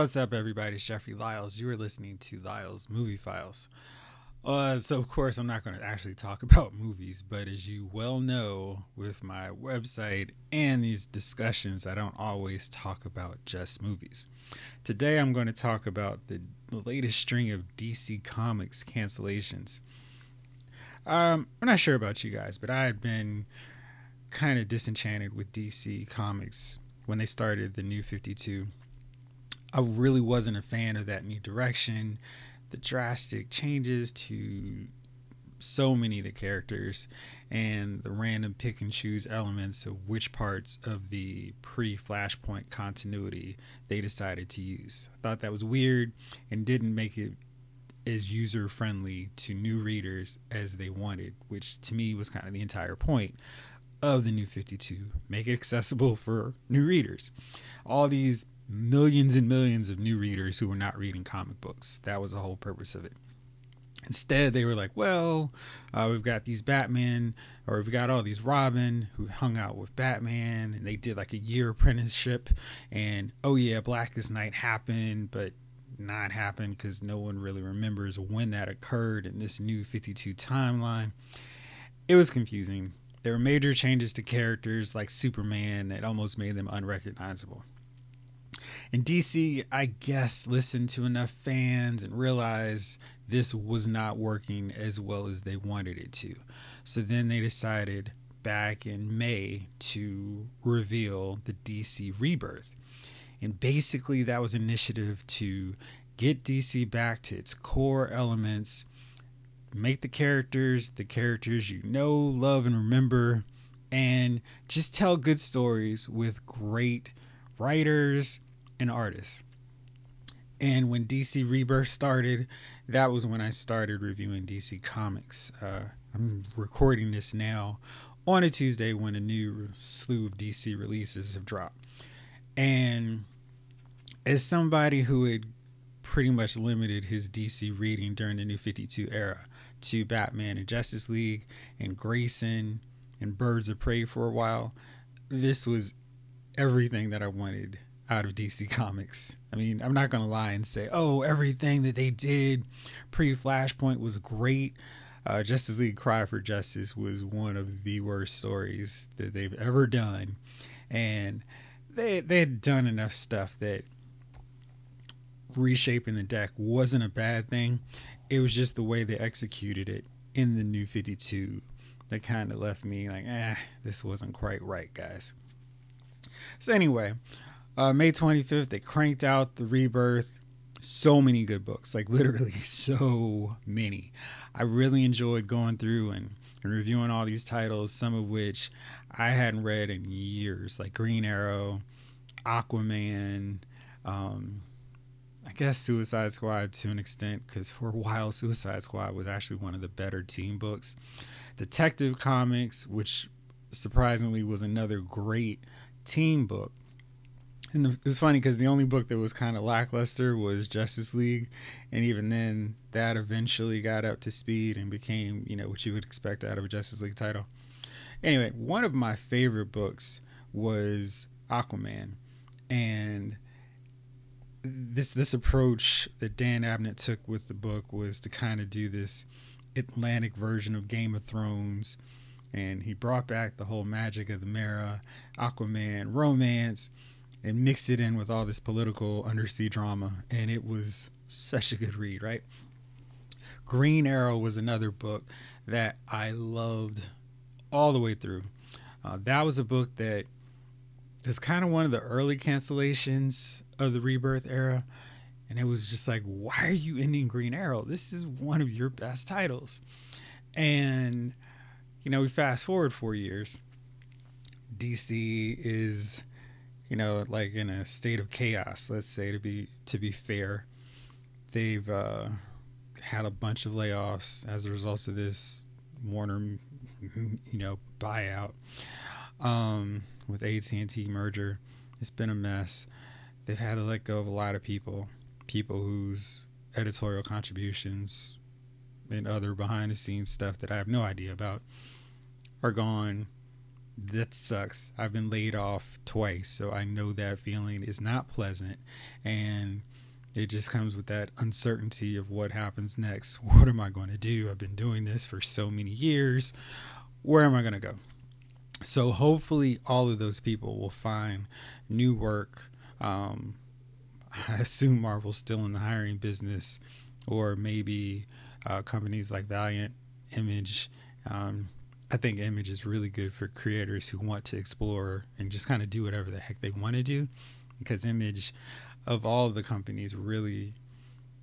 What's up, everybody? It's Jeffrey Lyles. You are listening to Lyles Movie Files. Uh, so, of course, I'm not going to actually talk about movies, but as you well know, with my website and these discussions, I don't always talk about just movies. Today, I'm going to talk about the, latest string of DC Comics cancellations. Um, I'm not sure about you guys, but I had been kind of disenchanted with DC Comics when they started the new 52 I really wasn't a fan of that new direction, the drastic changes to so many of the characters, and the random pick and choose elements of which parts of the pre Flashpoint continuity they decided to use. I thought that was weird and didn't make it as user friendly to new readers as they wanted, which to me was kind of the entire point of the new 52 make it accessible for new readers. All these millions and millions of new readers who were not reading comic books. That was the whole purpose of it. Instead, they were like, well, uh, we've got these Batman, or we've got all these Robin who hung out with Batman, and they did like a year apprenticeship. And oh, yeah, Blackest Night happened, but not happened because no one really remembers when that occurred in this new 52 timeline. It was confusing. There were major changes to characters like Superman that almost made them unrecognizable. And DC, I guess, listened to enough fans and realized this was not working as well as they wanted it to. So then they decided back in May to reveal the DC Rebirth. And basically, that was an initiative to get DC back to its core elements, make the characters the characters you know, love, and remember, and just tell good stories with great writers and artists. And when DC Rebirth started, that was when I started reviewing DC Comics. Uh, I'm recording this now on a Tuesday when a new slew of DC releases have dropped. And as somebody who had pretty much limited his DC reading during the New 52 era to Batman and Justice League and Grayson and Birds of Prey for a while, this was everything that I wanted out of DC Comics. I mean, I'm not going to lie and say, oh, everything that they did pre Flashpoint was great. Uh, Justice League Cry for Justice was one of the worst stories that they've ever done. And they, they had done enough stuff that reshaping the deck wasn't a bad thing. It was just the way they executed it in the new 52 that kind of left me like, eh, this wasn't quite right, guys. So, anyway, uh, May 25th, they cranked out the Rebirth. So many good books, like literally so many. I really enjoyed going through and, and reviewing all these titles, some of which I hadn't read in years, like Green Arrow, Aquaman, um, I guess Suicide Squad to an extent, because for a while Suicide Squad was actually one of the better team books. Detective Comics, which surprisingly was another great team book and it was funny because the only book that was kind of lackluster was Justice League, and even then, that eventually got up to speed and became, you know, what you would expect out of a Justice League title. Anyway, one of my favorite books was Aquaman, and this this approach that Dan Abnett took with the book was to kind of do this Atlantic version of Game of Thrones, and he brought back the whole magic of the Mera, Aquaman romance and mixed it in with all this political undersea drama, and it was such a good read, right? Green Arrow was another book that I loved all the way through. Uh, that was a book that is kind of one of the early cancellations of the Rebirth era. And it was just like, why are you ending Green Arrow? This is one of your best titles. And, you know, we fast forward four years. DC is you know, like in a state of chaos. Let's say to be to be fair, they've uh, had a bunch of layoffs as a result of this Warner, you know, buyout um, with AT and T merger. It's been a mess. They've had to let go of a lot of people, people whose editorial contributions and other behind the scenes stuff that I have no idea about are gone that sucks. I've been laid off twice, so I know that feeling is not pleasant. And it just comes with that uncertainty of what happens next. What am I going to do? I've been doing this for so many years. Where am I going to go? So hopefully, all of those people will find new work. Um, I assume Marvel's still in the hiring business, or maybe uh, companies like Valiant, Image. Um, I think Image is really good for creators who want to explore and just kind of do whatever the heck they want to do, because Image, of all the companies, really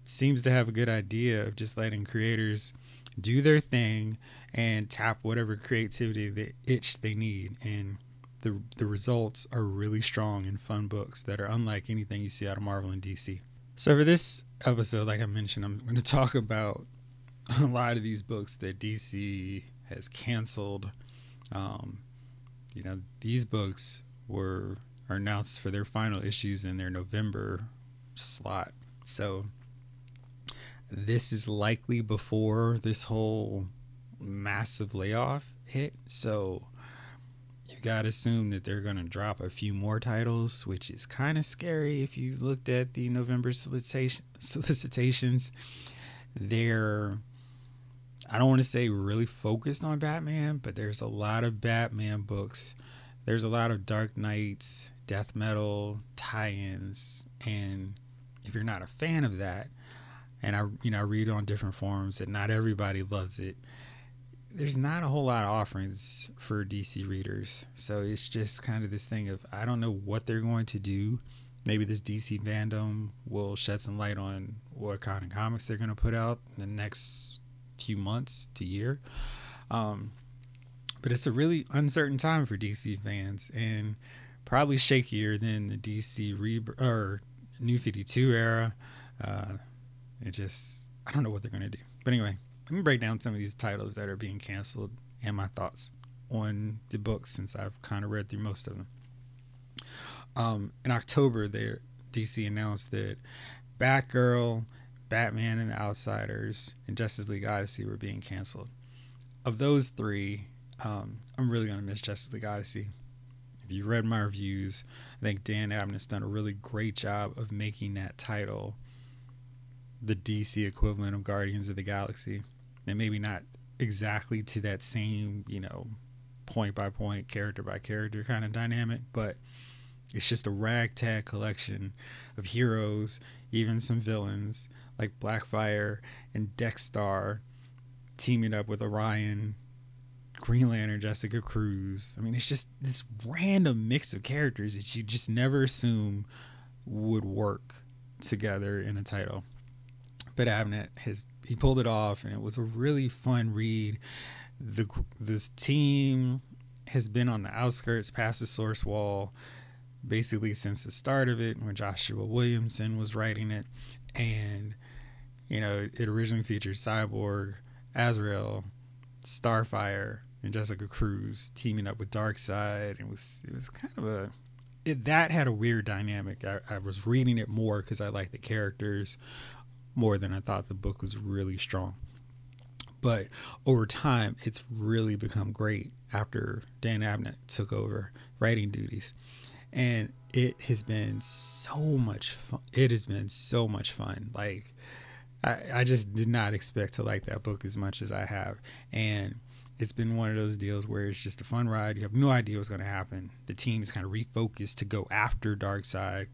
seems to have a good idea of just letting creators do their thing and tap whatever creativity the itch they need and the the results are really strong and fun books that are unlike anything you see out of Marvel and DC. So for this episode, like I mentioned, I'm going to talk about a lot of these books that DC has canceled. Um, you know, these books were are announced for their final issues in their November slot. So this is likely before this whole massive layoff hit. So you got to assume that they're going to drop a few more titles, which is kind of scary if you looked at the November solicitation, solicitations. They're, I don't want to say really focused on Batman, but there's a lot of Batman books. There's a lot of Dark Nights, death metal tie ins. And if you're not a fan of that, and I, you know, I read on different forums that not everybody loves it there's not a whole lot of offerings for DC readers. So it's just kind of this thing of I don't know what they're going to do. Maybe this DC fandom will shed some light on what kind of comics they're going to put out in the next few months to year. Um, but it's a really uncertain time for DC fans and probably shakier than the DC re- or New 52 era. Uh, it just, I don't know what they're going to do. But anyway, let me break down some of these titles that are being canceled and my thoughts on the books since I've kind of read through most of them. Um, in October, there DC announced that Batgirl, Batman and Outsiders, and Justice League Odyssey were being canceled. Of those three, um, I'm really gonna miss Justice League Odyssey. If you read my reviews, I think Dan Abnett's done a really great job of making that title the DC equivalent of Guardians of the Galaxy and maybe not exactly to that same, you know, point by point, character by character kind of dynamic, but it's just a ragtag collection of heroes, even some villains like Blackfire and Deathstar teaming up with Orion, Green Lantern, Jessica Cruz. I mean, it's just this random mix of characters that you just never assume would work together in a title. But Abnett has he pulled it off, and it was a really fun read. The this team has been on the outskirts, past the source wall, basically since the start of it, when Joshua Williamson was writing it, and you know it originally featured Cyborg, Azrael, Starfire, and Jessica Cruz teaming up with Darkseid. It was it was kind of a it, that had a weird dynamic. I, I was reading it more because I liked the characters more than I thought the book was really strong. But over time, it's really become great after Dan Abnett took over writing duties. And it has been so much fun. It has been so much fun. Like, I, I just did not expect to like that book as much as I have. And it's been one of those deals where it's just a fun ride. You have no idea what's going to happen. The team is kind of refocused to go after Darkseid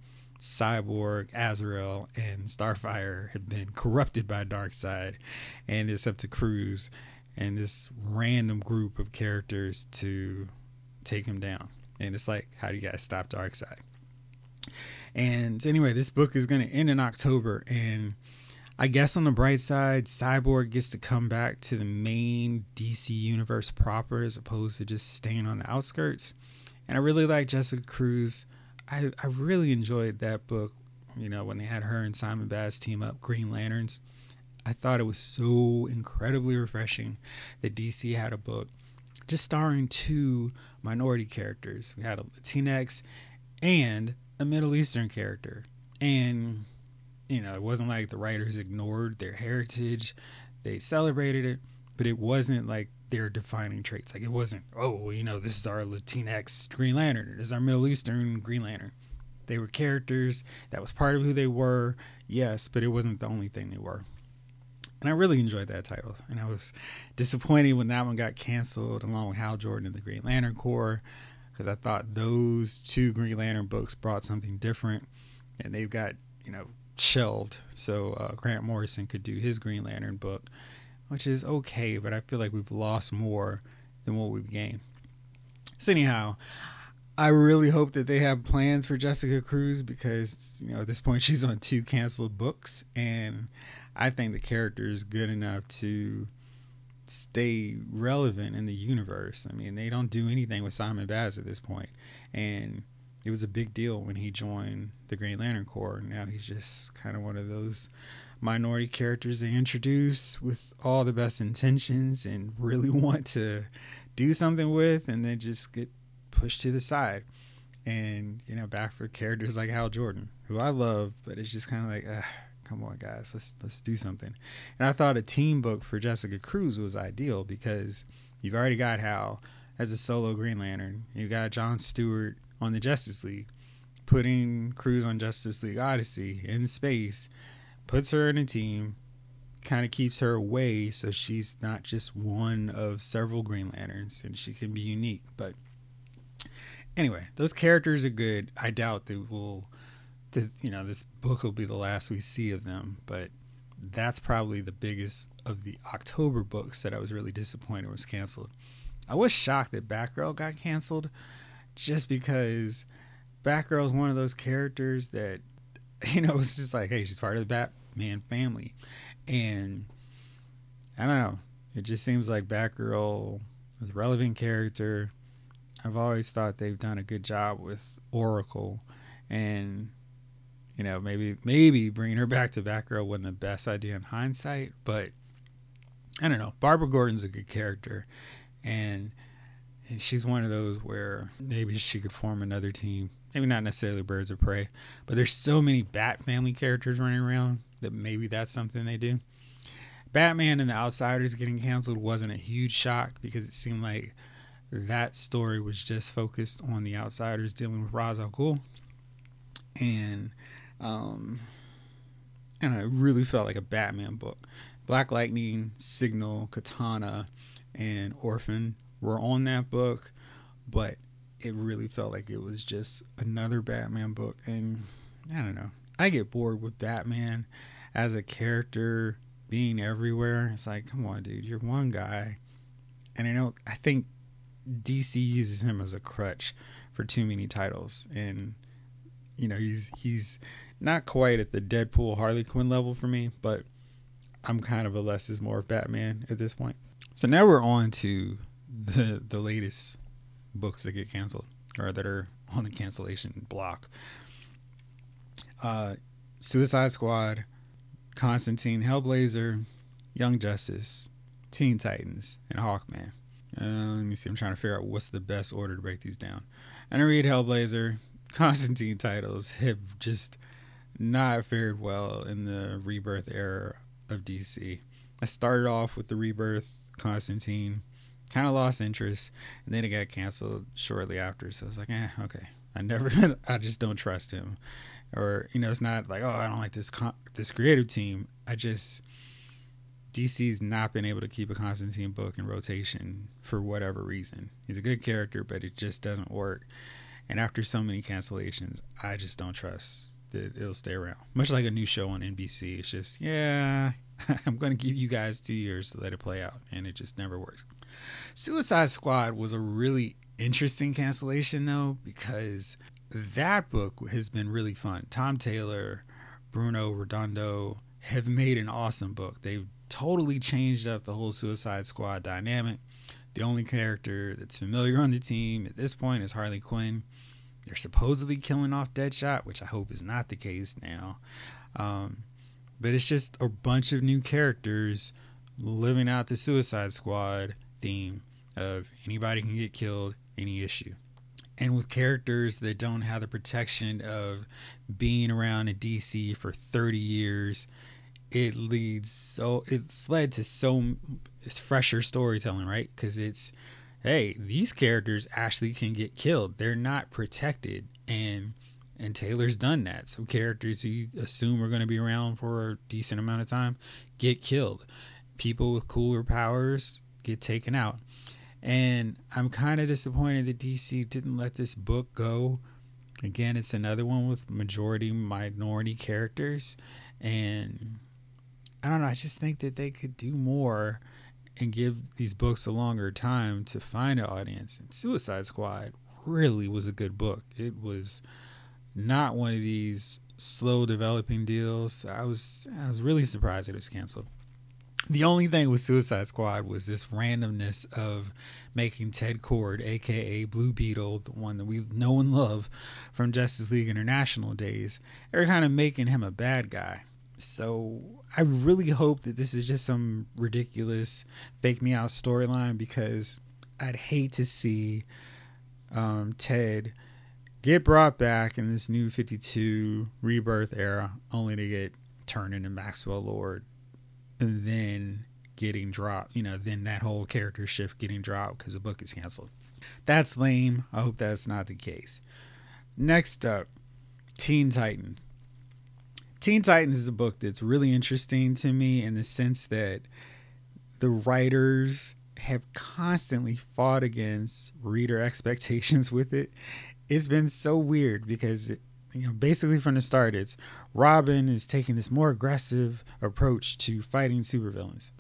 Cyborg, Azrael, and Starfire have been corrupted by Darkseid, and it's up to Cruz and this random group of characters to take him down. And it's like, how do you guys stop Darkseid? And anyway, this book is going to end in October, and I guess on the bright side, Cyborg gets to come back to the main DC universe proper as opposed to just staying on the outskirts. And I really like Jessica Cruz I, I really enjoyed that book. You know, when they had her and Simon Baz team up, Green Lanterns. I thought it was so incredibly refreshing that DC had a book just starring two minority characters. We had a Latinx and a Middle Eastern character. And, you know, it wasn't like the writers ignored their heritage, they celebrated it, but it wasn't like their defining traits. Like it wasn't, oh, you know, this is our Latinx Green Lantern, this is our Middle Eastern Green Lantern. They were characters that was part of who they were, yes, but it wasn't the only thing they were. And I really enjoyed that title. And I was disappointed when that one got canceled along with Hal Jordan and the Green Lantern Corps because I thought those two Green Lantern books brought something different. And they've got, you know, shelved so uh, Grant Morrison could do his Green Lantern book, which is okay, but I feel like we've lost more than what we've gained. So, anyhow, I really hope that they have plans for Jessica Cruz because, you know, at this point she's on two canceled books and I think the character is good enough to stay relevant in the universe. I mean, they don't do anything with Simon Baz at this point, and it was a big deal when he joined the Green Lantern Corps. Now he's just kind of one of those minority characters they introduce with all the best intentions and really want to do something with, and then just get pushed to the side. And you know, back for characters like Hal Jordan, who I love, but it's just kind of like. Uh, come on guys let's let's do something. And i thought a team book for jessica cruz was ideal because you've already got hal as a solo green lantern. You got john stewart on the justice league putting cruz on justice league odyssey in space puts her in a team kind of keeps her away so she's not just one of several green lanterns and she can be unique but anyway those characters are good. I doubt they will that you know this book will be the last we see of them, but that's probably the biggest of the October books that I was really disappointed was canceled. I was shocked that Batgirl got canceled, just because Batgirl is one of those characters that you know it's just like, hey, she's part of the Batman family, and I don't know. It just seems like Batgirl is a relevant character. I've always thought they've done a good job with Oracle, and you know, maybe maybe bringing her back to Batgirl wasn't the best idea in hindsight, but I don't know. Barbara Gordon's a good character, and, and she's one of those where maybe she could form another team. Maybe not necessarily Birds of Prey, but there's so many Bat family characters running around that maybe that's something they do. Batman and the Outsiders getting canceled wasn't a huge shock because it seemed like that story was just focused on the Outsiders dealing with Ra's al Ghul, and um, and I really felt like a Batman book. Black Lightning, Signal, Katana, and Orphan were on that book, but it really felt like it was just another Batman book. And I don't know. I get bored with Batman as a character being everywhere. It's like, come on, dude, you're one guy. And I know, I think DC uses him as a crutch for too many titles. And, you know, he's, he's, not quite at the Deadpool Harley Quinn level for me, but I'm kind of a less is more Batman at this point. So now we're on to the the latest books that get canceled or that are on the cancellation block. Uh, Suicide Squad, Constantine, Hellblazer, Young Justice, Teen Titans, and Hawkman. Uh, let me see. I'm trying to figure out what's the best order to break these down. And I read Hellblazer, Constantine titles have just not fared well in the rebirth era of DC. I started off with the rebirth Constantine, kind of lost interest, and then it got canceled shortly after. So I was like, eh, okay. I never, I just don't trust him, or you know, it's not like, oh, I don't like this con- this creative team. I just DC's not been able to keep a Constantine book in rotation for whatever reason. He's a good character, but it just doesn't work. And after so many cancellations, I just don't trust that it'll stay around. Much like a new show on NBC. It's just, yeah, I'm going to give you guys two years to let it play out. And it just never works. Suicide Squad was a really interesting cancellation, though, because that book has been really fun. Tom Taylor, Bruno Redondo have made an awesome book. They've totally changed up the whole Suicide Squad dynamic. The only character that's familiar on the team at this point is Harley Quinn. They're supposedly killing off Deadshot, which I hope is not the case now. Um, but it's just a bunch of new characters living out the Suicide Squad theme of anybody can get killed, any issue. And with characters that don't have the protection of being around in DC for 30 years, it leads so it's led to so it's fresher storytelling, right? Because it's hey, these characters actually can get killed. They're not protected. And And Taylor's done that. So characters you assume are going to be around for a decent amount of time get killed. People with cooler powers get taken out. And I'm kind of disappointed that DC didn't let this book go. Again, it's another one with majority minority characters. And I don't know, I just think that they could do more and give these books a longer time to find an audience. And Suicide Squad really was a good book. It was not one of these slow developing deals. I was I was really surprised it was canceled. The only thing with Suicide Squad was this randomness of making Ted Kord, aka Blue Beetle, the one that we know and love from Justice League International days, they're kind of making him a bad guy. So I really hope that this is just some ridiculous fake me out storyline because I'd hate to see um, Ted get brought back in this new 52 rebirth era only to get turned into Maxwell Lord and then getting dropped. You know, then that whole character shift getting dropped because the book is canceled. That's lame. I hope that's not the case. Next up, Teen Titans. Teen Titans is a book that's really interesting to me in the sense that the writers have constantly fought against reader expectations with it. It's been so weird because it, you know, basically from the start, it's Robin is taking this more aggressive approach to fighting supervillains.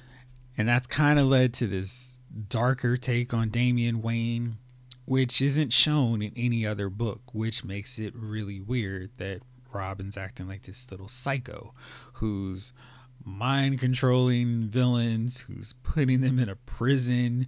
And that's kind of led to this darker take on Damian Wayne, which isn't shown in any other book, which makes it really weird that Robin's acting like this little psycho who's mind controlling villains, who's putting them in a prison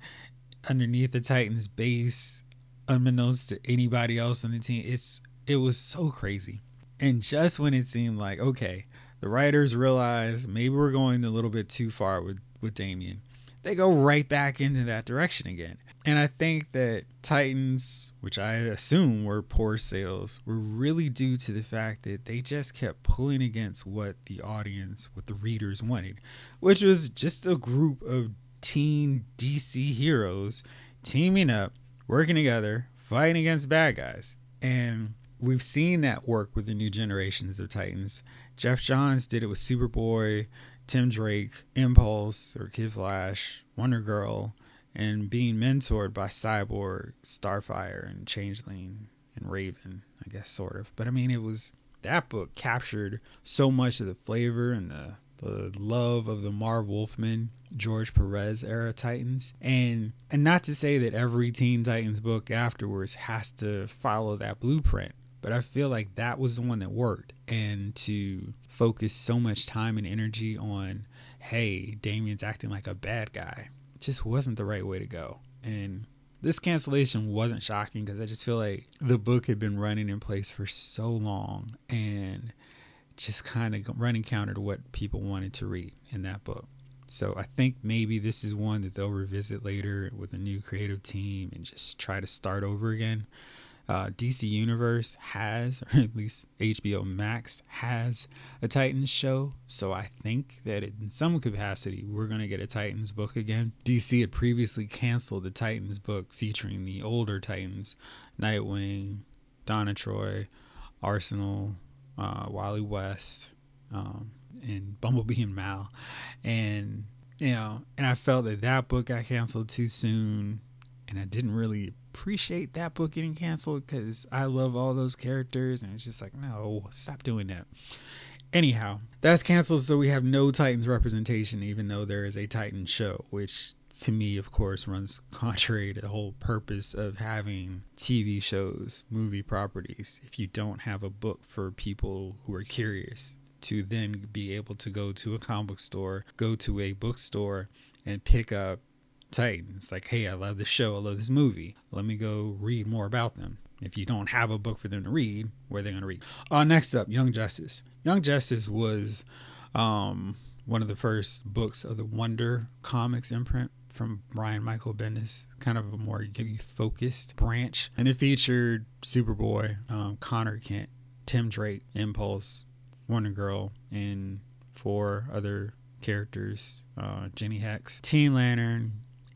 underneath the Titans base, unbeknownst to anybody else on the team. It's it was so crazy. And just when it seemed like, okay, the writers realize maybe we're going a little bit too far with, with Damian, they go right back into that direction again. And I think that Titans, which I assume were poor sales, were really due to the fact that they just kept pulling against what the audience, what the readers wanted, which was just a group of teen DC heroes teaming up, working together, fighting against bad guys. And we've seen that work with the new generations of Titans. Geoff Johns did it with Superboy, Tim Drake, Impulse or Kid Flash, Wonder Girl and being mentored by Cyborg, Starfire, and Changeling and Raven, I guess, sort of. But I mean, it was that book captured so much of the flavor and the the love of the Marv Wolfman, George Perez era Titans. And and not to say that every Teen Titans book afterwards has to follow that blueprint, but I feel like that was the one that worked. And to focus so much time and energy on, hey, Damian's acting like a bad guy just wasn't the right way to go. And this cancellation wasn't shocking because I just feel like the book had been running in place for so long and just kind of running counter to what people wanted to read in that book. So I think maybe this is one that they'll revisit later with a new creative team and just try to start over again uh, DC Universe has, or at least HBO Max has, a Titans show. So I think that in some capacity, we're going to get a Titans book again. DC had previously canceled the Titans book featuring the older Titans Nightwing, Donna Troy, Arsenal, uh, Wally West, um, and Bumblebee and Mal. And, you know, and I felt that that book got canceled too soon. And I didn't really appreciate that book getting canceled because I love all those characters, and it's just like, no, stop doing that. Anyhow, that's canceled, so we have no Titans representation, even though there is a Titan show, which to me, of course, runs contrary to the whole purpose of having TV shows, movie properties. If you don't have a book for people who are curious to then be able to go to a comic book store, go to a bookstore, and pick up Titans. Like, hey, I love this show. I love this movie. Let me go read more about them. If you don't have a book for them to read, where are they going to read? Uh, next up, Young Justice. Young Justice was um, one of the first books of the Wonder Comics imprint from Brian Michael Bendis, kind of a more focused branch. And it featured Superboy, um, Connor Kent, Tim Drake, Impulse, Wonder Girl, and four other characters uh, Jenny Hex, Teen Lantern,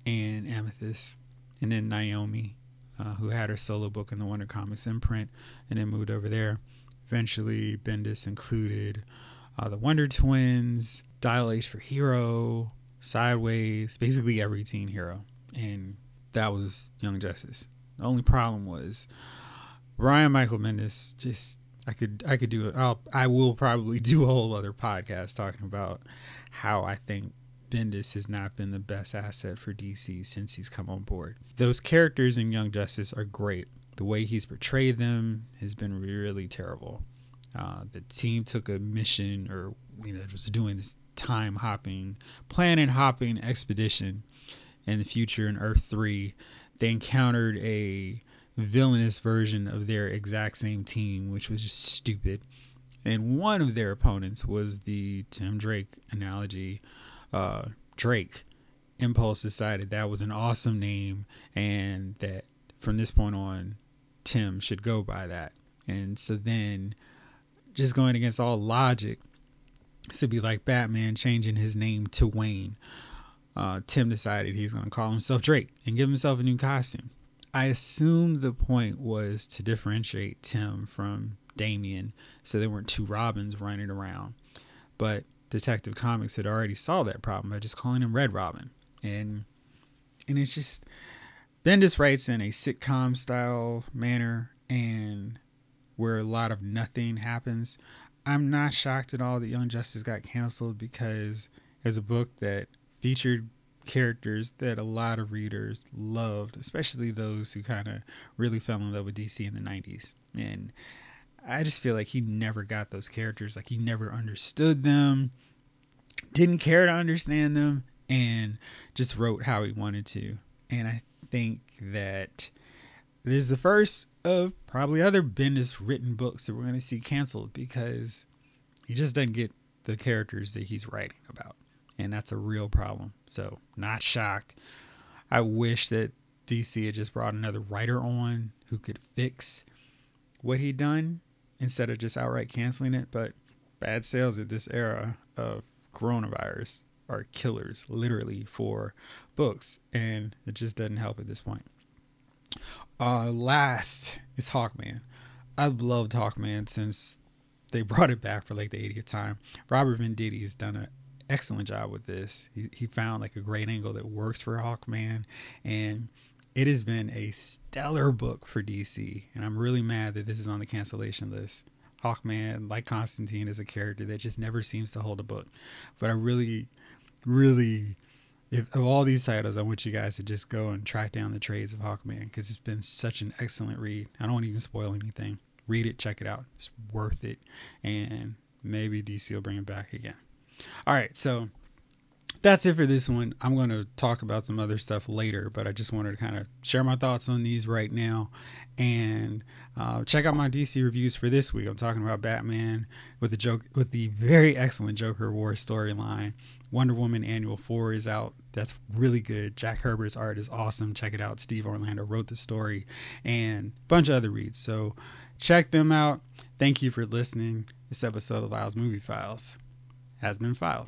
and Amethyst, and then Naomi, uh, who had her solo book in the Wonder Comics imprint, and then moved over there. eventually Bendis included uh, the Wonder Twins, Dial H for Hero, Sideways, basically every teen hero. And that was Young Justice. The only problem was Brian Michael Bendis just I could I could do it. I'll I will probably do a whole other podcast talking about how I think Bendis has not been the best asset for DC since he's come on board. Those characters in Young Justice are great. The way he's portrayed them has been really terrible. Uh, the team took a mission, or you know, was doing this time hopping, planet hopping expedition in the future in Earth Three. They encountered a villainous version of their exact same team, which was just stupid. And one of their opponents was the Tim Drake analogy. Uh, Drake. Impulse decided that was an awesome name and that from this point on, Tim should go by that. And so then, just going against all logic, this would be like Batman changing his name to Wayne. Uh, Tim decided he's going to call himself Drake and give himself a new costume. I assume the point was to differentiate Tim from Damian so there weren't two Robins running around. But Detective Comics had already solved that problem by just calling him Red Robin. And and it's just Bendis writes in a sitcom style manner and where a lot of nothing happens. I'm not shocked at all that Young Justice got canceled because as a book that featured characters that a lot of readers loved, especially those who kind of really fell in love with DC in the 90s. And I just feel like he never got those characters. Like he never understood them, didn't care to understand them, and just wrote how he wanted to. And I think that this is the first of probably other Bendis written books that we're going to see canceled because he just doesn't get the characters that he's writing about and that's a real problem. So, not shocked. I wish that DC had just brought another writer on who could fix what he'd done instead of just outright canceling it. But bad sales at this era of coronavirus are killers, literally, for books, and it just doesn't help at this point. Uh, last is Hawkman. I've loved Hawkman since they brought it back for like the 80th time. Robert Venditti has done an excellent job with this. He, he found like a great angle that works for Hawkman, and it has been a stellar book for DC. And I'm really mad that this is on the cancellation list. Hawkman, like Constantine, is a character that just never seems to hold a book. But I really, really, if of all these titles, I want you guys to just go and track down the trades of Hawkman because it's been such an excellent read. I don't want to even spoil anything. Read it, check it out. It's worth it, and maybe DC will bring it back again. All right, so that's it for this one. I'm going to talk about some other stuff later, but I just wanted to kind of share my thoughts on these right now. And uh, check out my DC reviews for this week. I'm talking about Batman with the joke with the very excellent Joker War storyline. Wonder Woman Annual Four is out. That's really good. Jack Herbert's art is awesome. Check it out. Steve Orlando wrote the story, and a bunch of other reads. So check them out. Thank you for listening. This episode of Lyles Movie Files has been filed.